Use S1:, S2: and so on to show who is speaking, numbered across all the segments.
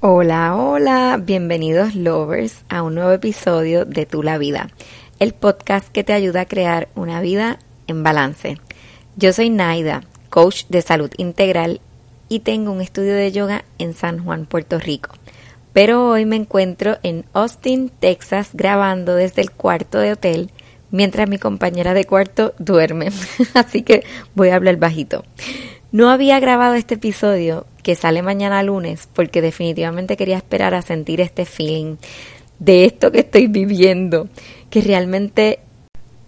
S1: Hola, hola, bienvenidos lovers a un nuevo episodio de Tu la vida, el podcast que te ayuda a crear una vida en balance. Yo soy Naida, coach de salud integral y tengo un estudio de yoga en San Juan, Puerto Rico. Pero hoy me encuentro en Austin, Texas, grabando desde el cuarto de hotel mientras mi compañera de cuarto duerme. Así que voy a hablar bajito. No había grabado este episodio que sale mañana lunes porque definitivamente quería esperar a sentir este feeling de esto que estoy viviendo, que realmente,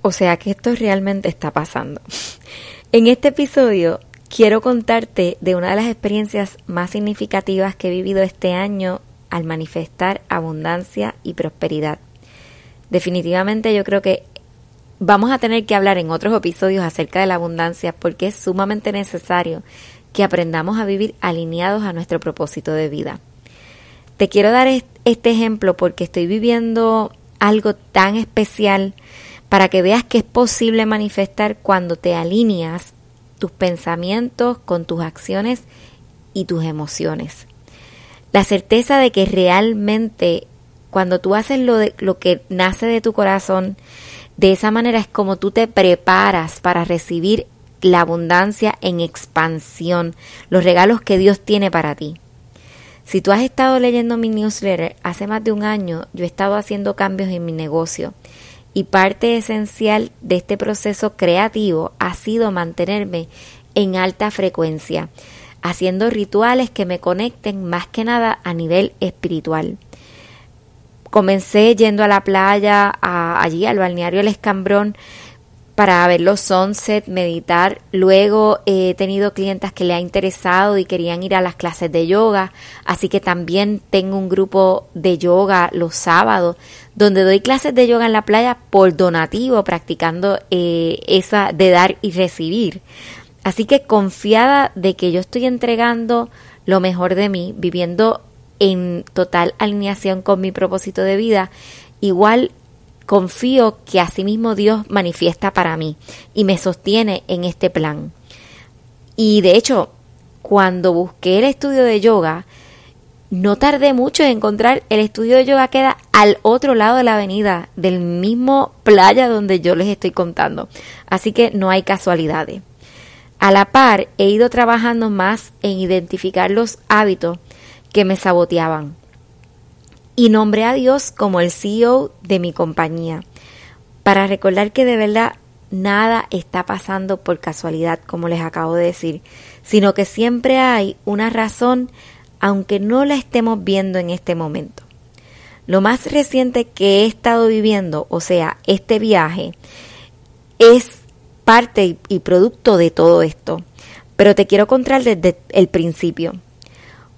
S1: o sea, que esto realmente está pasando. En este episodio quiero contarte de una de las experiencias más significativas que he vivido este año al manifestar abundancia y prosperidad. Definitivamente yo creo que vamos a tener que hablar en otros episodios acerca de la abundancia porque es sumamente necesario que aprendamos a vivir alineados a nuestro propósito de vida. Te quiero dar este ejemplo porque estoy viviendo algo tan especial para que veas que es posible manifestar cuando te alineas tus pensamientos con tus acciones y tus emociones. La certeza de que realmente cuando tú haces lo, de, lo que nace de tu corazón, de esa manera es como tú te preparas para recibir la abundancia en expansión, los regalos que Dios tiene para ti. Si tú has estado leyendo mi newsletter, hace más de un año yo he estado haciendo cambios en mi negocio y parte esencial de este proceso creativo ha sido mantenerme en alta frecuencia, haciendo rituales que me conecten más que nada a nivel espiritual. Comencé yendo a la playa, allí al balneario El Escambrón, para ver los sunset, meditar. Luego he tenido clientas que le ha interesado y querían ir a las clases de yoga, así que también tengo un grupo de yoga los sábados, donde doy clases de yoga en la playa por donativo, practicando eh, esa de dar y recibir. Así que confiada de que yo estoy entregando lo mejor de mí, viviendo en total alineación con mi propósito de vida, igual confío que asimismo Dios manifiesta para mí y me sostiene en este plan. Y de hecho, cuando busqué el estudio de yoga, no tardé mucho en encontrar el estudio de yoga queda al otro lado de la avenida, del mismo playa donde yo les estoy contando. Así que no hay casualidades. A la par, he ido trabajando más en identificar los hábitos que me saboteaban y nombré a Dios como el CEO de mi compañía, para recordar que de verdad nada está pasando por casualidad, como les acabo de decir, sino que siempre hay una razón, aunque no la estemos viendo en este momento. Lo más reciente que he estado viviendo, o sea, este viaje, es parte y producto de todo esto. Pero te quiero contar desde el principio.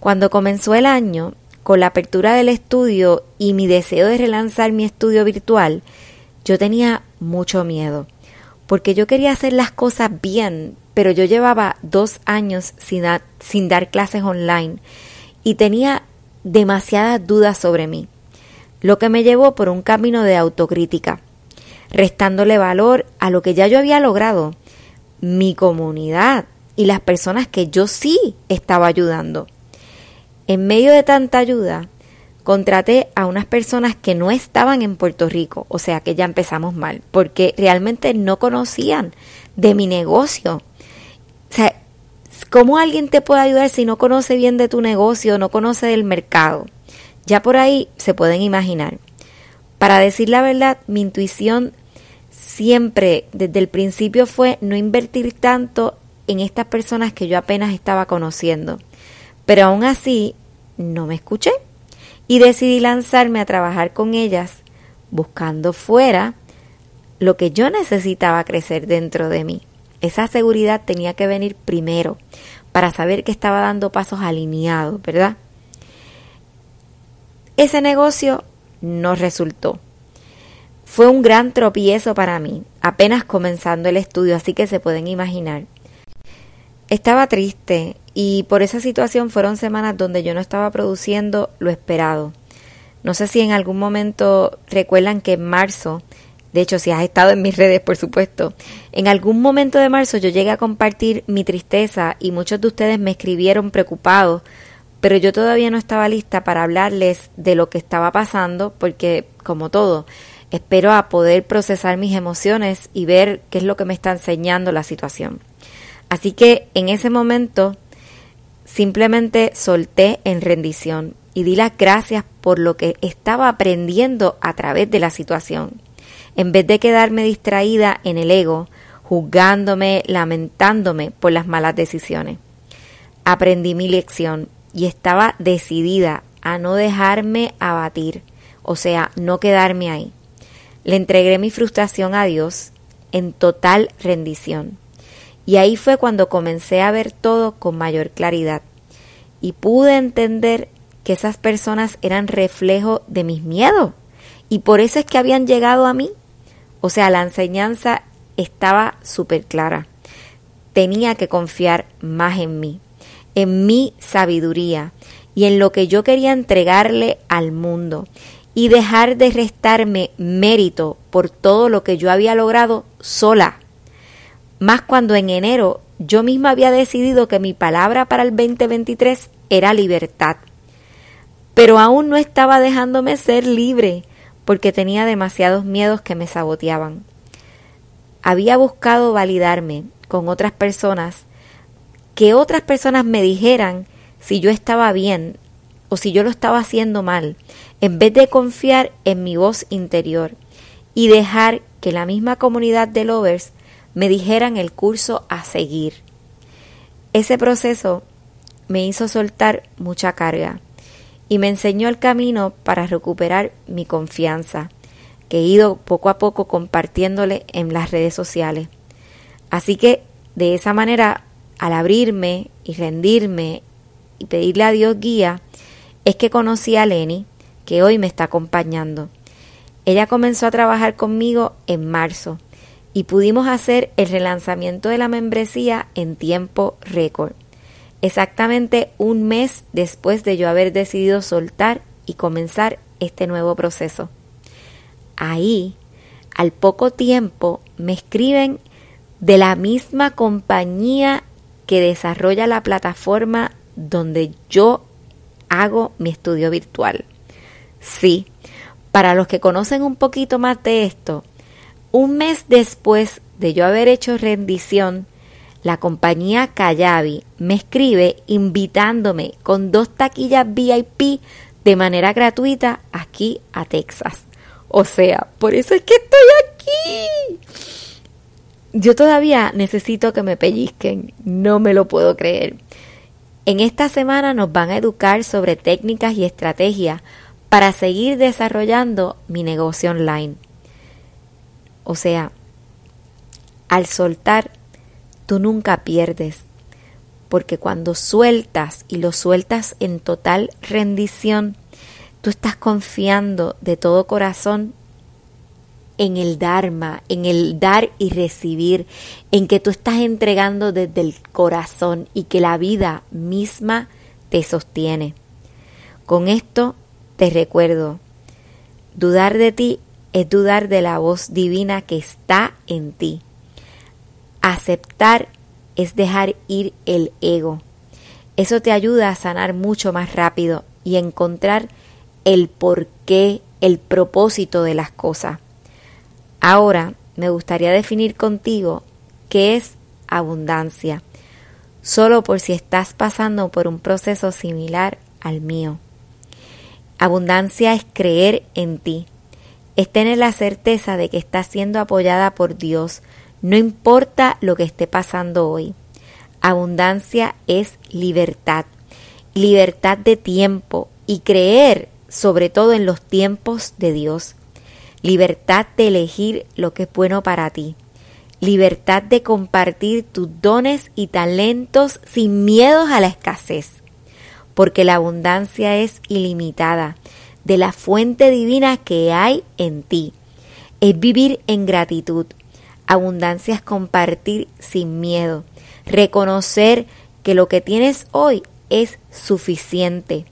S1: Cuando comenzó el año, con la apertura del estudio y mi deseo de relanzar mi estudio virtual, yo tenía mucho miedo, porque yo quería hacer las cosas bien, pero yo llevaba dos años sin, dar clases online y tenía demasiadas dudas sobre mí, lo que me llevó por un camino de autocrítica, restándole valor a lo que ya yo había logrado, mi comunidad y las personas que yo sí estaba ayudando. En medio de tanta ayuda, contraté a unas personas que no estaban en Puerto Rico, o sea que ya empezamos mal, porque realmente no conocían de mi negocio. O sea, ¿cómo alguien te puede ayudar si no conoce bien de tu negocio, no conoce del mercado? Ya por ahí se pueden imaginar. Para decir la verdad, mi intuición siempre desde el principio fue no invertir tanto en estas personas que yo apenas estaba conociendo. Pero aún así no me escuché y decidí lanzarme a trabajar con ellas buscando fuera lo que yo necesitaba crecer dentro de mí. Esa seguridad tenía que venir primero para saber que estaba dando pasos alineados, ¿verdad? Ese negocio no resultó. Fue un gran tropiezo para mí, apenas comenzando el estudio, así que se pueden imaginar. Estaba triste y por esa situación fueron semanas donde yo no estaba produciendo lo esperado. No sé si en algún momento recuerdan que en marzo, de hecho si has estado en mis redes por supuesto, en algún momento de marzo yo llegué a compartir mi tristeza y muchos de ustedes me escribieron preocupados pero yo todavía no estaba lista para hablarles de lo que estaba pasando porque, como todo, espero a poder procesar mis emociones y ver qué es lo que me está enseñando la situación. Así que en ese momento simplemente solté en rendición y di las gracias por lo que estaba aprendiendo a través de la situación. En vez de quedarme distraída en el ego, juzgándome, lamentándome por las malas decisiones. Aprendí mi lección y estaba decidida a no dejarme abatir, o sea, no quedarme ahí. Le entregué mi frustración a Dios en total rendición. Y ahí fue cuando comencé a ver todo con mayor claridad y pude entender que esas personas eran reflejo de mis miedos y por eso es que habían llegado a mí. O sea, la enseñanza estaba súper clara. Tenía que confiar más en mí en mi sabiduría y en lo que yo quería entregarle al mundo y dejar de restarme mérito por todo lo que yo había logrado sola. Más cuando en enero yo misma había decidido que mi palabra para el 2023 era libertad. Pero aún no estaba dejándome ser libre porque tenía demasiados miedos que me saboteaban. Había buscado validarme con otras personas que otras personas me dijeran si yo estaba bien o si yo lo estaba haciendo mal, en vez de confiar en mi voz interior y dejar que la misma comunidad de lovers me dijeran el curso a seguir. Ese proceso me hizo soltar mucha carga y me enseñó el camino para recuperar mi confianza, que he ido poco a poco compartiéndole en las redes sociales. Así que de esa manera al abrirme y rendirme y pedirle a Dios guía, es que conocí a Lenny, que hoy me está acompañando. Ella comenzó a trabajar conmigo en marzo y pudimos hacer el relanzamiento de la membresía en tiempo récord, exactamente un mes después de yo haber decidido soltar y comenzar este nuevo proceso. Ahí, al poco tiempo, me escriben de la misma compañía que desarrolla la plataforma donde yo hago mi estudio virtual. Sí, para los que conocen un poquito más de esto, un mes después de yo haber hecho rendición, la compañía Kayabi me escribe invitándome con dos taquillas VIP de manera gratuita aquí a Texas. O sea, por eso es que estoy aquí. Yo todavía necesito que me pellizquen, no me lo puedo creer. En esta semana nos van a educar sobre técnicas y estrategias para seguir desarrollando mi negocio online. O sea, al soltar, tú nunca pierdes, porque cuando sueltas y lo sueltas en total rendición, tú estás confiando de todo corazón en el Dharma, en el dar y recibir, en que tú estás entregando desde el corazón y que la vida misma te sostiene. Con esto te recuerdo, dudar de ti es dudar de la voz divina que está en ti. Aceptar es dejar ir el ego. Eso te ayuda a sanar mucho más rápido y encontrar el porqué, el propósito de las cosas. Ahora me gustaría definir contigo qué es abundancia, solo por si estás pasando por un proceso similar al mío. Abundancia es creer en ti, es tener la certeza de que estás siendo apoyada por Dios, no importa lo que esté pasando hoy. Abundancia es libertad, libertad de tiempo y creer sobre todo en los tiempos de Dios. Libertad de elegir lo que es bueno para ti, libertad de compartir tus dones y talentos sin miedos a la escasez, porque la abundancia es ilimitada de la fuente divina que hay en ti. Es vivir en gratitud. Abundancia es compartir sin miedo, reconocer que lo que tienes hoy es suficiente,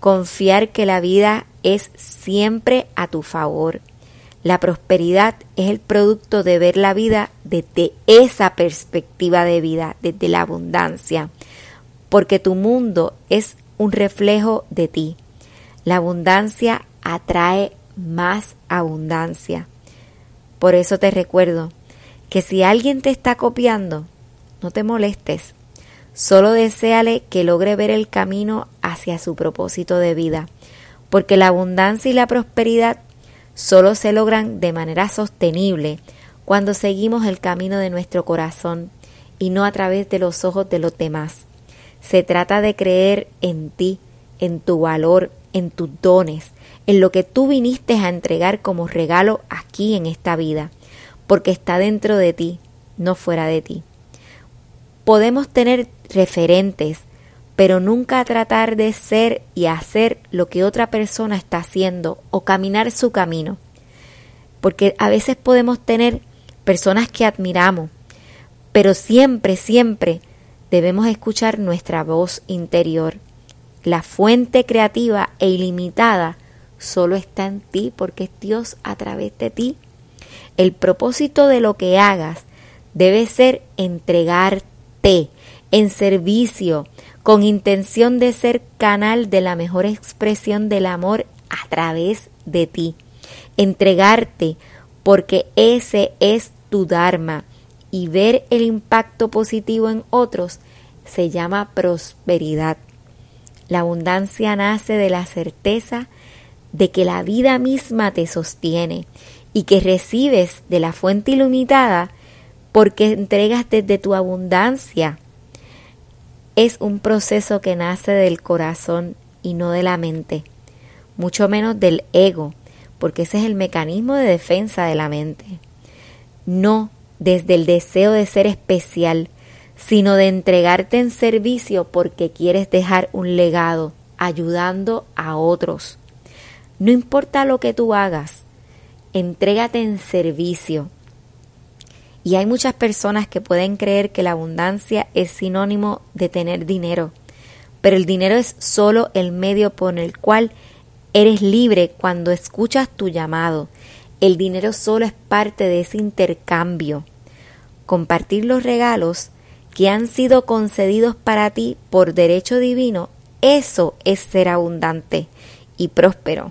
S1: confiar que la vida es siempre a tu favor. La prosperidad es el producto de ver la vida desde esa perspectiva de vida, desde la abundancia, porque tu mundo es un reflejo de ti. La abundancia atrae más abundancia. Por eso te recuerdo que si alguien te está copiando, no te molestes. Solo deséale que logre ver el camino hacia su propósito de vida, porque la abundancia y la prosperidad solo se logran de manera sostenible cuando seguimos el camino de nuestro corazón y no a través de los ojos de los demás. Se trata de creer en ti, en tu valor, en tus dones, en lo que tú viniste a entregar como regalo aquí en esta vida, porque está dentro de ti, no fuera de ti. Podemos tener referentes, pero nunca tratar de ser y hacer lo que otra persona está haciendo o caminar su camino. Porque a veces podemos tener personas que admiramos, pero siempre, siempre debemos escuchar nuestra voz interior. La fuente creativa e ilimitada solo está en ti porque es Dios a través de ti. El propósito de lo que hagas debe ser entregarte en servicio con intención de ser canal de la mejor expresión del amor a través de ti. Entregarte porque ese es tu Dharma y ver el impacto positivo en otros se llama prosperidad. La abundancia nace de la certeza de que la vida misma te sostiene y que recibes de la fuente ilimitada porque entregas desde tu abundancia. Es un proceso que nace del corazón y no de la mente, mucho menos del ego, porque ese es el mecanismo de defensa de la mente. No desde el deseo de ser especial, sino de entregarte en servicio porque quieres dejar un legado, ayudando a otros. No importa lo que tú hagas, entrégate en servicio. Y hay muchas personas que pueden creer que la abundancia es sinónimo de tener dinero, pero el dinero es solo el medio por el cual eres libre cuando escuchas tu llamado. El dinero solo es parte de ese intercambio. Compartir los regalos que han sido concedidos para ti por derecho divino, eso es ser abundante y próspero.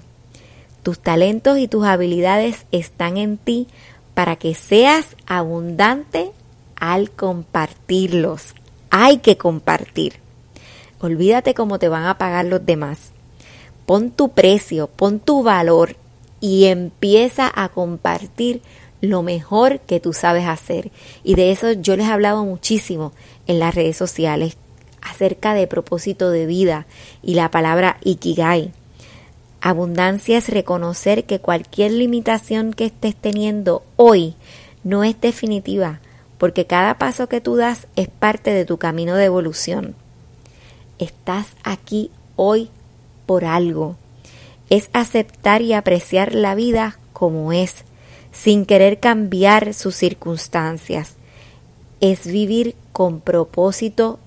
S1: Tus talentos y tus habilidades están en ti para que seas abundante al compartirlos. Hay que compartir. Olvídate cómo te van a pagar los demás. Pon tu precio, pon tu valor y empieza a compartir lo mejor que tú sabes hacer. Y de eso yo les he hablado muchísimo en las redes sociales acerca de propósito de vida y la palabra ikigai. Abundancia es reconocer que cualquier limitación que estés teniendo hoy no es definitiva, porque cada paso que tú das es parte de tu camino de evolución. Estás aquí hoy por algo. Es aceptar y apreciar la vida como es, sin querer cambiar sus circunstancias. Es vivir con propósito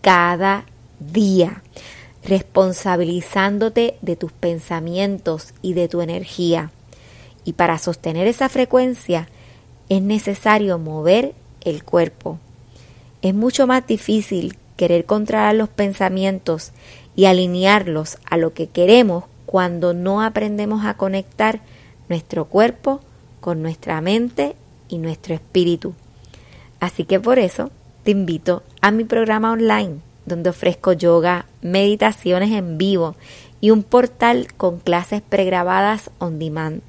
S1: cada día, responsabilizándote de tus pensamientos y de tu energía. Y para sostener esa frecuencia es necesario mover el cuerpo. Es mucho más difícil querer controlar los pensamientos y alinearlos a lo que queremos cuando no aprendemos a conectar nuestro cuerpo con nuestra mente y nuestro espíritu. Así que por eso te invito a mi programa online, donde ofrezco yoga, meditaciones en vivo y un portal con clases pregrabadas on demand.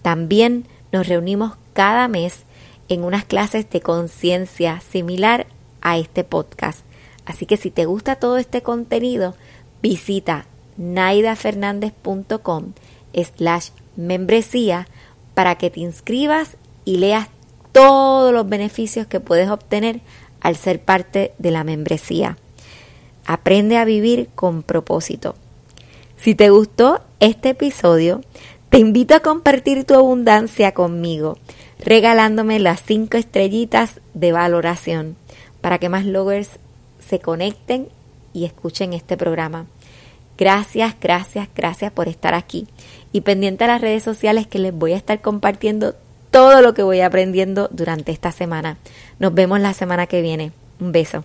S1: También nos reunimos cada mes en unas clases de conciencia similar a este podcast. Así que si te gusta todo este contenido, visita naidafernandez.com slash membresía para que te inscribas y leas todos los beneficios que puedes obtener al ser parte de la membresía. Aprende a vivir con propósito. Si te gustó este episodio, te invito a compartir tu abundancia conmigo, regalándome las cinco estrellitas de valoración para que más loggers se conecten y escuchen este programa. Gracias, gracias, gracias por estar aquí y pendiente a las redes sociales que les voy a estar compartiendo todo lo que voy aprendiendo durante esta semana. Nos vemos la semana que viene. Un beso.